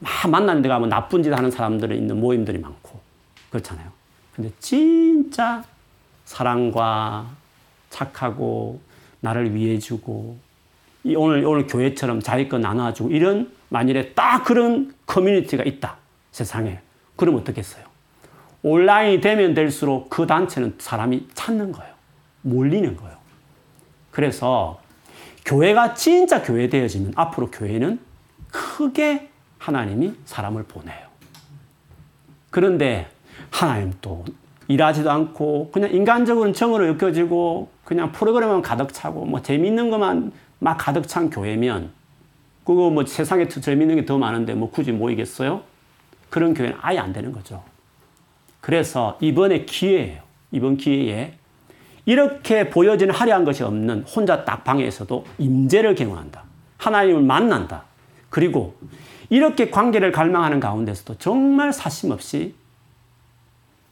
막 만나는 데 가면 나쁜 짓 하는 사람들이 있는 모임들이 많고 그렇잖아요. 근데 진짜 사랑과 착하고 나를 위해 주고 오늘 오늘 교회처럼 자기 거 나눠주고 이런 만일에 딱 그런 커뮤니티가 있다 세상에 그럼 어떻겠어요? 온라인이 되면 될수록 그 단체는 사람이 찾는 거예요. 몰리는 거예요. 그래서 교회가 진짜 교회 되어지면 앞으로 교회는 크게 하나님이 사람을 보내요. 그런데 하나님 또 일하지도 않고 그냥 인간적으로는 정으로 엮여지고 그냥 프로그램만 가득 차고 뭐 재밌는 것만 막 가득 찬 교회면 그거 뭐 세상에 더 재밌는 게 더 많은데 뭐 굳이 모이겠어요? 그런 교회는 아예 안 되는 거죠. 그래서 이번에 기회예요. 이번 기회에 이렇게 보여지는 화려한 것이 없는 혼자 딱 방에서도 임재를 경험한다. 하나님을 만난다. 그리고 이렇게 관계를 갈망하는 가운데서도 정말 사심 없이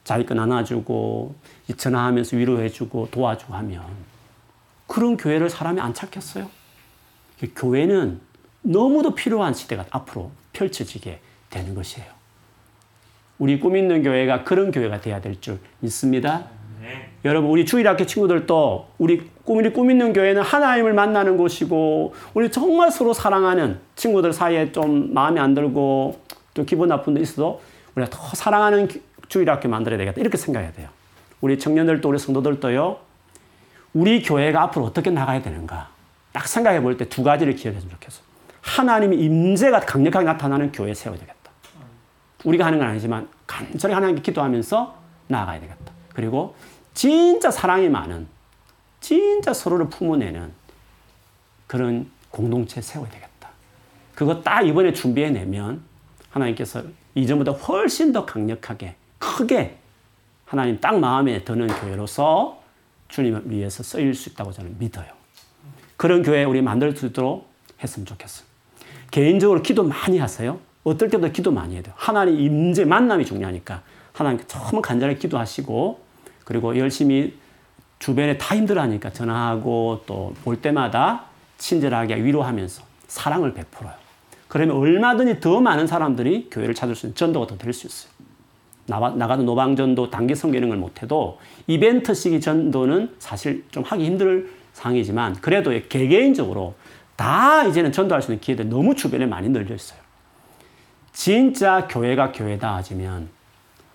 자기 거 나눠주고 전화하면서 위로해주고 도와주고 하면 그런 교회를 사람이 안 찾겠어요? 교회는 너무도 필요한 시대가 앞으로 펼쳐지게 되는 것이에요. 우리 꿈 있는 교회가 그런 교회가 돼야 될 줄 믿습니다. 네. 여러분 우리 주일학교 친구들도 우리 꿈이 꿈 있는 교회는 하나님을 만나는 곳이고 우리 정말 서로 사랑하는 친구들 사이에 좀 마음에 안 들고 또 기분 나쁜 데 있어도 우리가 더 사랑하는 주일학교 만들어야 되겠다 이렇게 생각해야 돼요. 우리 청년들도 우리 성도들도요. 우리 교회가 앞으로 어떻게 나가야 되는가 딱 생각해 볼 때 두 가지를 기억했으면 좋겠어. 하나님의 임재가 강력하게 나타나는 교회 세워야 되겠다. 우리가 하는 건 아니지만 간절히 하나님께 기도하면서 나아가야 되겠다. 그리고 진짜 사랑이 많은, 진짜 서로를 품어내는 그런 공동체 세워야 되겠다. 그거 딱 이번에 준비해내면 하나님께서 이전보다 훨씬 더 강력하게, 크게 하나님 딱 마음에 드는 교회로서 주님을 위해서 쓰일 수 있다고 저는 믿어요. 그런 교회 우리 만들 수 있도록 했으면 좋겠어요. 개인적으로 기도 많이 하세요. 어떨 때도 기도 많이 해야 돼요. 하나님 임재 만남이 중요하니까 하나님께 정말 간절히 기도하시고 그리고 열심히 주변에 다 힘들어하니까 전화하고 또 볼 때마다 친절하게 위로하면서 사랑을 베풀어요. 그러면 얼마든지 더 많은 사람들이 교회를 찾을 수 있는 전도가 더 될 수 있어요. 나가, 나가도 노방전도 단기 걸 못해도 이벤트 시기 전도는 사실 좀 하기 힘들 상이지만 그래도 개개인적으로 다 이제는 전도할 수 있는 기회들이 너무 주변에 많이 널려 있어요. 진짜 교회가 교회다 하지면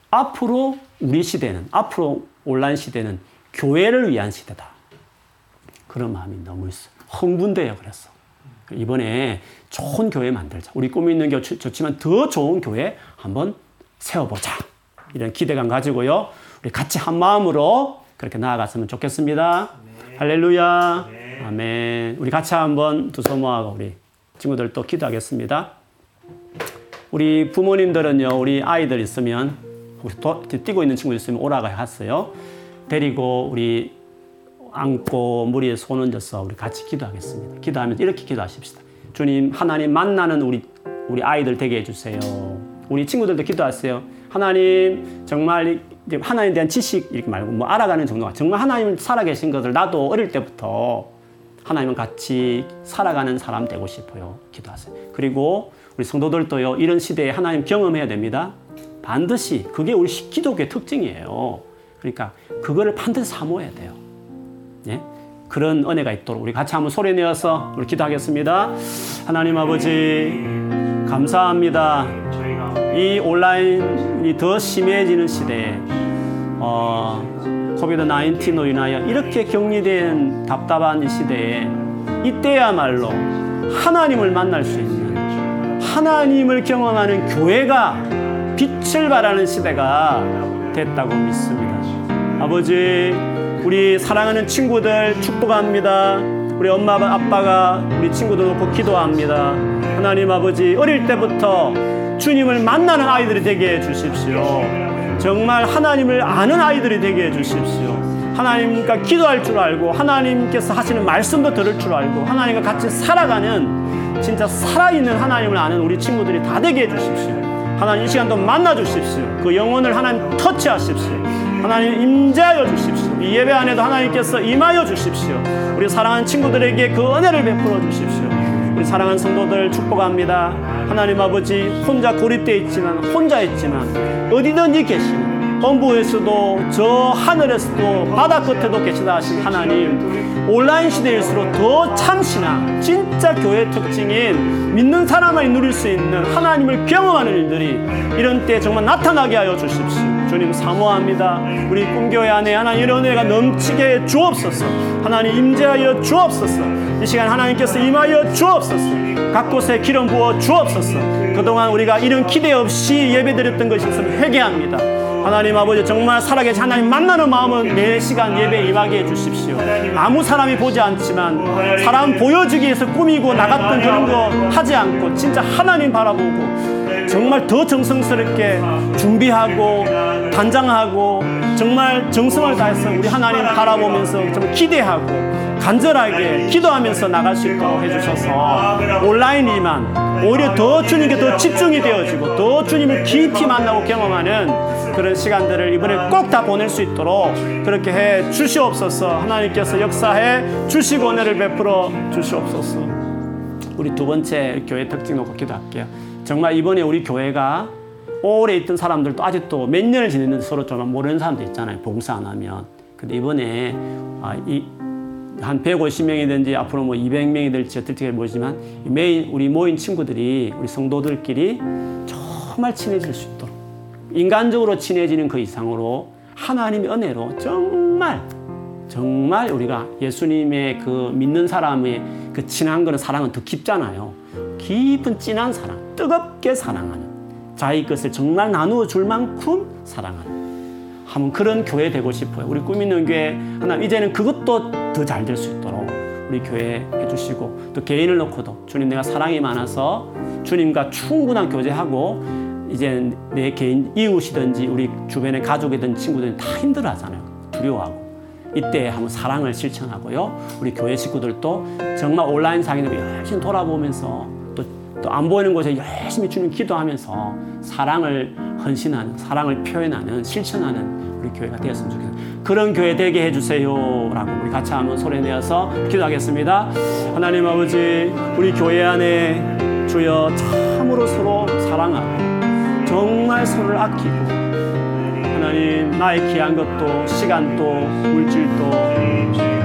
앞으로 우리 시대는 앞으로 온라인 시대는 교회를 위한 시대다. 그런 마음이 너무 있어요. 흥분돼요. 그래서 이번에 좋은 교회 만들자. 우리 꿈이 있는 교회 좋지만 더 좋은 교회 한번 세워보자. 이런 기대감 가지고요. 우리 같이 한 마음으로 그렇게 나아갔으면 좋겠습니다. 네. 할렐루야. 네. 아멘. 우리 같이 한번 두 손 모아가 우리 친구들 또 기도하겠습니다. 우리 부모님들은요, 우리 아이들 있으면, 혹시 도, 뛰고 있는 친구 있으면 오라가 했어요. 데리고 우리 안고 머리에 손 얹어서 우리 같이 기도하겠습니다. 기도하면서 이렇게 기도하십시다. 주님, 하나님 만나는 우리, 우리 아이들 되게 해주세요. 우리 친구들도 기도하세요. 하나님, 정말 하나님에 대한 지식 이렇게 말고 뭐 알아가는 정도가 정말 하나님 살아계신 것을 나도 어릴 때부터 하나님은 같이 살아가는 사람 되고 싶어요. 기도하세요. 그리고 우리 성도들도요, 이런 시대에 하나님 경험해야 됩니다. 반드시 그게 우리 기독교의 특징이에요. 그러니까 그거를 반드시 사모해야 돼요. 예? 그런 은혜가 있도록 우리 같이 한번 소리 내어서 우리 기도하겠습니다. 하나님 아버지 감사합니다. 이 온라인이 더 심해지는 시대에 어, 코비드 19로 인하여 이렇게 격리된 답답한 이 시대에 이때야말로 하나님을 만날 수 있는 하나님을 경험하는 교회가 빛을 발하는 시대가 됐다고 믿습니다. 아버지, 우리 사랑하는 친구들 축복합니다. 우리 엄마, 아빠가 우리 친구들 놓고 기도합니다. 하나님 아버지, 어릴 때부터 주님을 만나는 아이들이 되게 해 주십시오. 정말 하나님을 아는 아이들이 되게 해 주십시오. 하나님과 기도할 줄 알고 하나님께서 하시는 말씀도 들을 줄 알고 하나님과 같이 살아가는 진짜 살아있는 하나님을 아는 우리 친구들이 다 되게 해 주십시오. 하나님 이 시간도 만나 주십시오. 그 영혼을 하나님 터치하십시오. 하나님 임재하여 주십시오. 이 예배 안에도 하나님께서 임하여 주십시오. 우리 사랑하는 친구들에게 그 은혜를 베풀어 주십시오. 사랑하는 성도들 축복합니다. 하나님 아버지 혼자 고립되어 있지만 혼자 있지만 어디든지 계시는 본부에서도 저 하늘에서도 바다 끝에도 계시다 하신 하나님 온라인 시대일수록 더 참신한 진짜 교회 특징인 믿는 사람만이 누릴 수 있는 하나님을 경험하는 일들이 이런 때 정말 나타나게 하여 주십시오. 주님 사모합니다. 우리 꿈교회 안에 하나님 이런 은혜가 넘치게 주옵소서. 하나님 임재하여 주옵소서. 이 시간 하나님께서 임하여 주옵소서. 각 곳에 기름 부어 주옵소서. 그동안 우리가 이런 기대 없이 예배드렸던 것이 있으면 회개합니다. 하나님 아버지 정말 살아계신 하나님 만나는 마음은 매 시간 예배 임하게 해주십시오. 아무 사람이 보지 않지만 사람 보여주기 위해서 꾸미고 나갔던 그런 거 하지 않고 진짜 하나님 바라보고 정말 더 정성스럽게 준비하고 단장하고 정말 정성을 다해서 우리 하나님 바라보면서 좀 기대하고 간절하게 기도하면서 나갈 수 있도록 해주셔서 온라인이만 오히려 더 주님께 더 집중이 되어지고 더 주님을 깊이 만나고 경험하는 그런 시간들을 이번에 꼭 다 보낼 수 있도록 그렇게 해 주시옵소서. 하나님께서 역사해 주시고 은혜를 베풀어 주시옵소서. 우리 두 번째 교회 특징 놓고 기도할게요 정말 이번에 우리 교회가 오래 있던 사람들도 아직도 몇 년을 지냈는데 서로 좀 모르는 사람도 있잖아요. 봉사 안 하면. 근데 이번에 아, 이, 한 150명이든지 앞으로 뭐 200명이 될지 어떨지 모르지만 매일 우리 모인 친구들이 우리 성도들끼리 정말 친해질 수 있도록 인간적으로 친해지는 그 이상으로 하나님의 은혜로 정말 정말 우리가 예수님의 그 믿는 사람의 그 친한 거는 사랑은 더 깊잖아요. 깊은 진한 사랑, 뜨겁게 사랑하는 자기 것을 정말 나누어 줄 만큼 사랑하는 한번 그런 교회 되고 싶어요. 우리 꿈 있는 교회 하나 이제는 그것도 더 잘 될 수 있도록 우리 교회 해주시고 또 개인을 놓고도 주님 내가 사랑이 많아서 주님과 충분한 교제하고 이제 내 개인 이웃이든지 우리 주변의 가족이든 친구들은 다 힘들어하잖아요. 두려워하고 이때 한번 사랑을 실천하고요. 우리 교회 식구들도 정말 온라인 상에서 열심히 돌아보면서 또또안 보이는 곳에 열심히 주님 기도하면서 사랑을 헌신하는 사랑을 표현하는 실천하는 우리 교회가 되었으면 좋겠어요. 그런 교회 되게 해주세요라고 우리 같이 한번 소리 내어서 기도하겠습니다. 하나님 아버지 우리 교회 안에 주여 참으로 서로 사랑하고 정말 서로를 아끼고 하나님 나의 귀한 것도 시간도 물질도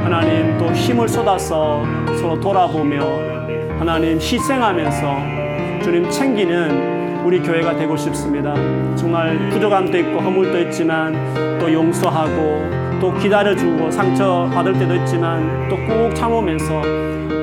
하나님 또 힘을 쏟아서 서로 돌아보며 하나님 희생하면서 주님 챙기는 우리 교회가 되고 싶습니다. 정말 부족함도 있고 허물도 있지만 또 용서하고 또 기다려주고 상처 받을 때도 있지만 또꾹 참으면서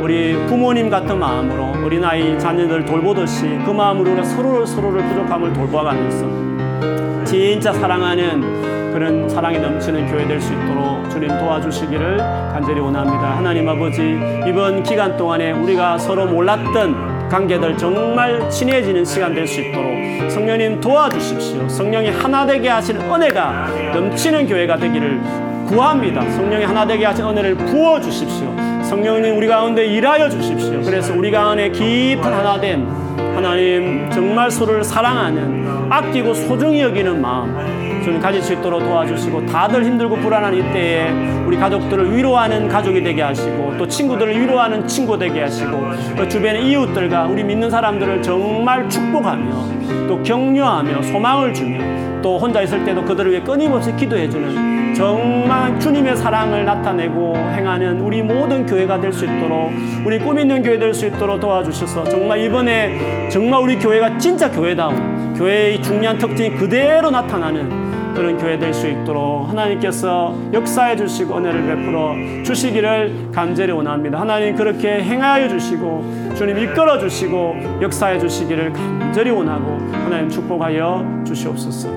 우리 부모님 같은 마음으로 어린아이 자녀들 돌보듯이 그 마음으로 우리가 서로를 서로를 부족함을 돌보아가면서 진짜 사랑하는 그런 사랑이 넘치는 교회 될 수 있도록 주님 도와주시기를 간절히 원합니다. 하나님 아버지 이번 기간 동안에 우리가 서로 몰랐던 관계들 정말 친해지는 시간 될 수 있도록 성령님 도와주십시오. 성령이 하나 되게 하신 은혜가 넘치는 교회가 되기를 구합니다. 성령이 하나 되게 하신 은혜를 부어 주십시오. 성령님 우리 가운데 일하여 주십시오. 그래서 우리 가운데 깊은 하나됨 하나님 정말 서로를 사랑하는 아끼고 소중히 여기는 마음 주님 가질 수 있도록 도와주시고 다들 힘들고 불안한 이때에 우리 가족들을 위로하는 가족이 되게 하시고 또 친구들을 위로하는 친구 되게 하시고 또 주변의 이웃들과 우리 믿는 사람들을 정말 축복하며 또 격려하며 소망을 주며 또 혼자 있을 때도 그들을 위해 끊임없이 기도해주는 정말 주님의 사랑을 나타내고 행하는 우리 모든 교회가 될 수 있도록 우리 꿈 있는 교회 될 수 있도록 도와주셔서 정말 이번에 정말 우리 교회가 진짜 교회다운 교회의 중요한 특징이 그대로 나타나는 그런 교회 될 수 있도록 하나님께서 역사해 주시고 은혜를 베풀어 주시기를 간절히 원합니다. 하나님 그렇게 행하여 주시고 주님 이끌어 주시고 역사해 주시기를 간절히 원하고 하나님 축복하여 주시옵소서.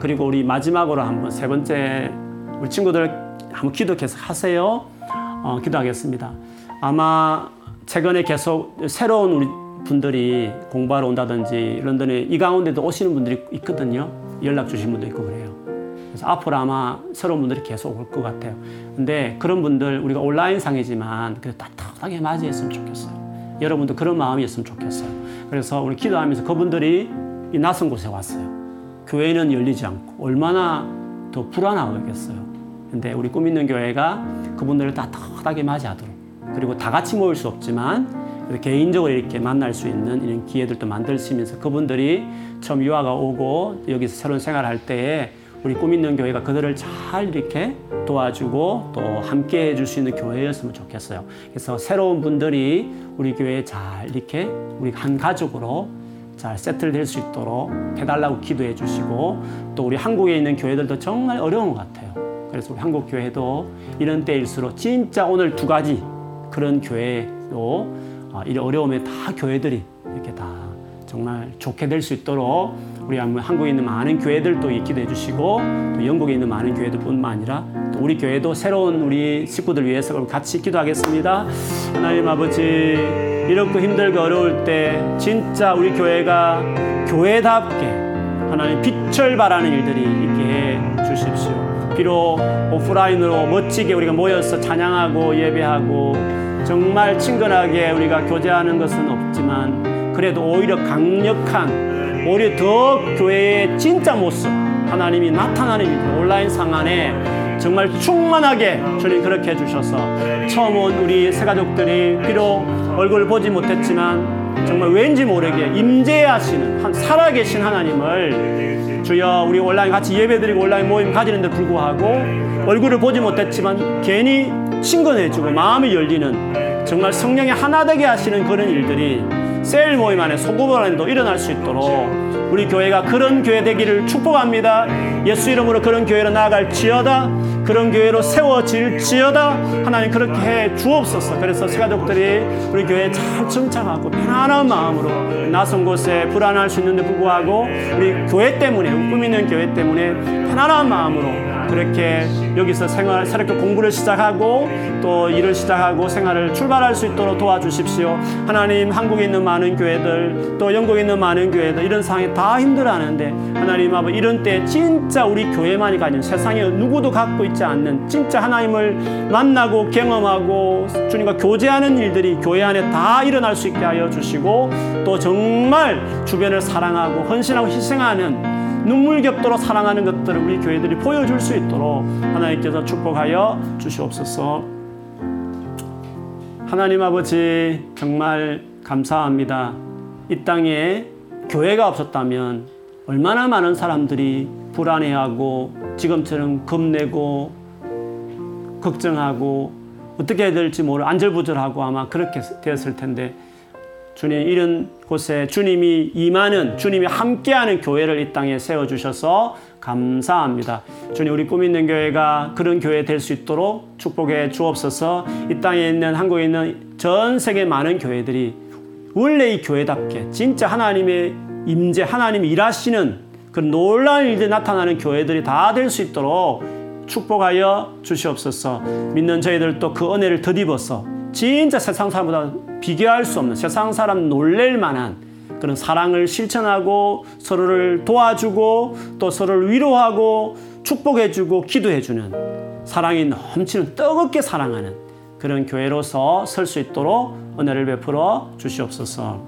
그리고 우리 마지막으로 한번 세 번째 우리 친구들 한번 기도 계속 하세요. 어, 기도하겠습니다. 아마 최근에 계속 새로운 우리 분들이 공부하러 온다든지 런던에 이 가운데도 오시는 분들이 있거든요. 연락 주신 분도 있고 그래요. 그래서 앞으로 아마 새로운 분들이 계속 올 것 같아요. 근데 그런 분들 우리가 온라인 상이지만 그래도 따뜻하게 맞이했으면 좋겠어요. 여러분도 그런 마음이었으면 좋겠어요. 그래서 우리 기도하면서 그분들이 이 낯선 곳에 왔어요. 교회는 열리지 않고 얼마나 더 불안하겠어요. 근데 우리 꿈 있는 교회가 그분들을 따뜻하게 맞이하도록 그리고 다 같이 모일 수 없지만 개인적으로 이렇게 만날 수 있는 이런 기회들도 만들시면서 그분들이 처음 유아가 오고 여기서 새로운 생활할 때에 우리 꿈 있는 교회가 그들을 잘 이렇게 도와주고 또 함께 해줄 수 있는 교회였으면 좋겠어요. 그래서 새로운 분들이 우리 교회에 잘 이렇게 우리 한 가족으로 잘 세틀 될 수 있도록 해달라고 기도해 주시고 또 우리 한국에 있는 교회들도 정말 어려운 것 같아요. 그래서 우리 한국 교회도 이런 때일수록 진짜 오늘 두 가지 그런 교회도 아, 이 어려움에 다 교회들이 이렇게 다 정말 좋게 될 수 있도록 우리 한국에 있는 많은 교회들도 기도해 주시고 또 영국에 있는 많은 교회들뿐만 아니라 또 우리 교회도 새로운 우리 식구들 위해서 같이 기도하겠습니다. 하나님 아버지 이렇게 힘들고 어려울 때 진짜 우리 교회가 교회답게 하나님 빛을 발하는 일들이 있게 해 주십시오. 비록 오프라인으로 멋지게 우리가 모여서 찬양하고 예배하고 정말 친근하게 우리가 교제하는 것은 없지만 그래도 오히려 강력한 오히려 더 교회의 진짜 모습 하나님이 나타나는 일 온라인 상안에 정말 충만하게 주님 그렇게 해주셔서 처음 온 우리 새가족들이 비록 얼굴을 보지 못했지만 정말 왠지 모르게 임재하시는 한 살아계신 하나님을 주여 우리 온라인 같이 예배드리고 온라인 모임 가지는데 불구하고 얼굴을 보지 못했지만 괜히 친근해지고 마음이 열리는 정말 성령이 하나 되게 하시는 그런 일들이 셀 모임 안에 소그룹 안에도 일어날 수 있도록 우리 교회가 그런 교회 되기를 축복합니다. 예수 이름으로 그런 교회로 나아갈 지어다. 그런 교회로 세워질 지어다. 하나님 그렇게 해 주옵소서. 그래서 새가족들이 우리 교회에 잘 정착하고 편안한 마음으로 낯선 곳에 불안할 수 있는데 불구하고 우리 교회 때문에 꿈 있는 교회 때문에 편안한 마음으로 그렇게 여기서 생활, 새롭게 공부를 시작하고 또 일을 시작하고 생활을 출발할 수 있도록 도와주십시오. 하나님, 한국에 있는 많은 교회들, 또 영국에 있는 많은 교회들, 이런 상황에 다 힘들어하는데, 하나님 아버 이런 때 진짜 우리 교회만이 가진 세상에 누구도 갖고 있지 않는 진짜 하나님을 만나고 경험하고 주님과 교제하는 일들이 교회 안에 다 일어날 수 있게 하여 주시고, 또 정말 주변을 사랑하고 헌신하고 희생하는 눈물 겹도록 사랑하는 것들을 우리 교회들이 보여줄 수 있도록 하나님께서 축복하여 주시옵소서. 하나님 아버지 정말 감사합니다. 이 땅에 교회가 없었다면 얼마나 많은 사람들이 불안해하고 지금처럼 겁내고 걱정하고 어떻게 해야 될지 모르 안절부절하고 아마 그렇게 되었을 텐데 주님 이런 곳에 주님이 임하는 주님이 함께하는 교회를 이 땅에 세워 주셔서 감사합니다. 주님 우리 꿈 있는 교회가 그런 교회 될 수 있도록 축복해 주옵소서. 이 땅에 있는 한국에 있는 전 세계 많은 교회들이 원래 이 교회답게 진짜 하나님의 임재 하나님이 일하시는 그런 놀라운 일들이 나타나는 교회들이 다 될 수 있도록 축복하여 주시옵소서. 믿는 저희들도 그 은혜를 덧입어서 진짜 세상 사람보다 비교할 수 없는 세상 사람 놀랄 만한 그런 사랑을 실천하고 서로를 도와주고 또 서로를 위로하고 축복해주고 기도해주는 사랑이 넘치는 뜨겁게 사랑하는 그런 교회로서 설 수 있도록 은혜를 베풀어 주시옵소서.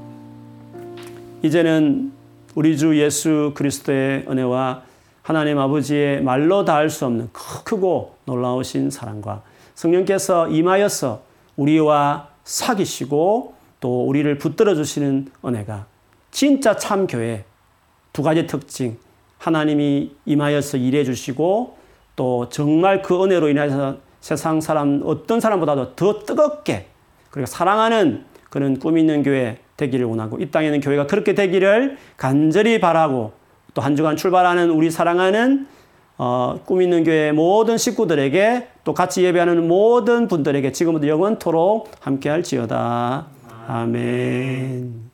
이제는 우리 주 예수 그리스도의 은혜와 하나님 아버지의 말로 닿을 수 없는 크고 놀라우신 사랑과 성령께서 임하여서 우리와 사귀시고 또 우리를 붙들어 주시는 은혜가 진짜 참 교회 두 가지 특징. 하나님이 임하여서 일해 주시고 또 정말 그 은혜로 인해서 세상 사람 어떤 사람보다도 더 뜨겁게 그리고 사랑하는 그런 꿈 있는 교회 되기를 원하고 이 땅에는 교회가 그렇게 되기를 간절히 바라고 또 한 주간 출발하는 우리 사랑하는 어, 꿈 있는 교회 모든 식구들에게 또 같이 예배하는 모든 분들에게 지금부터 영원토록 함께할지어다. 아멘.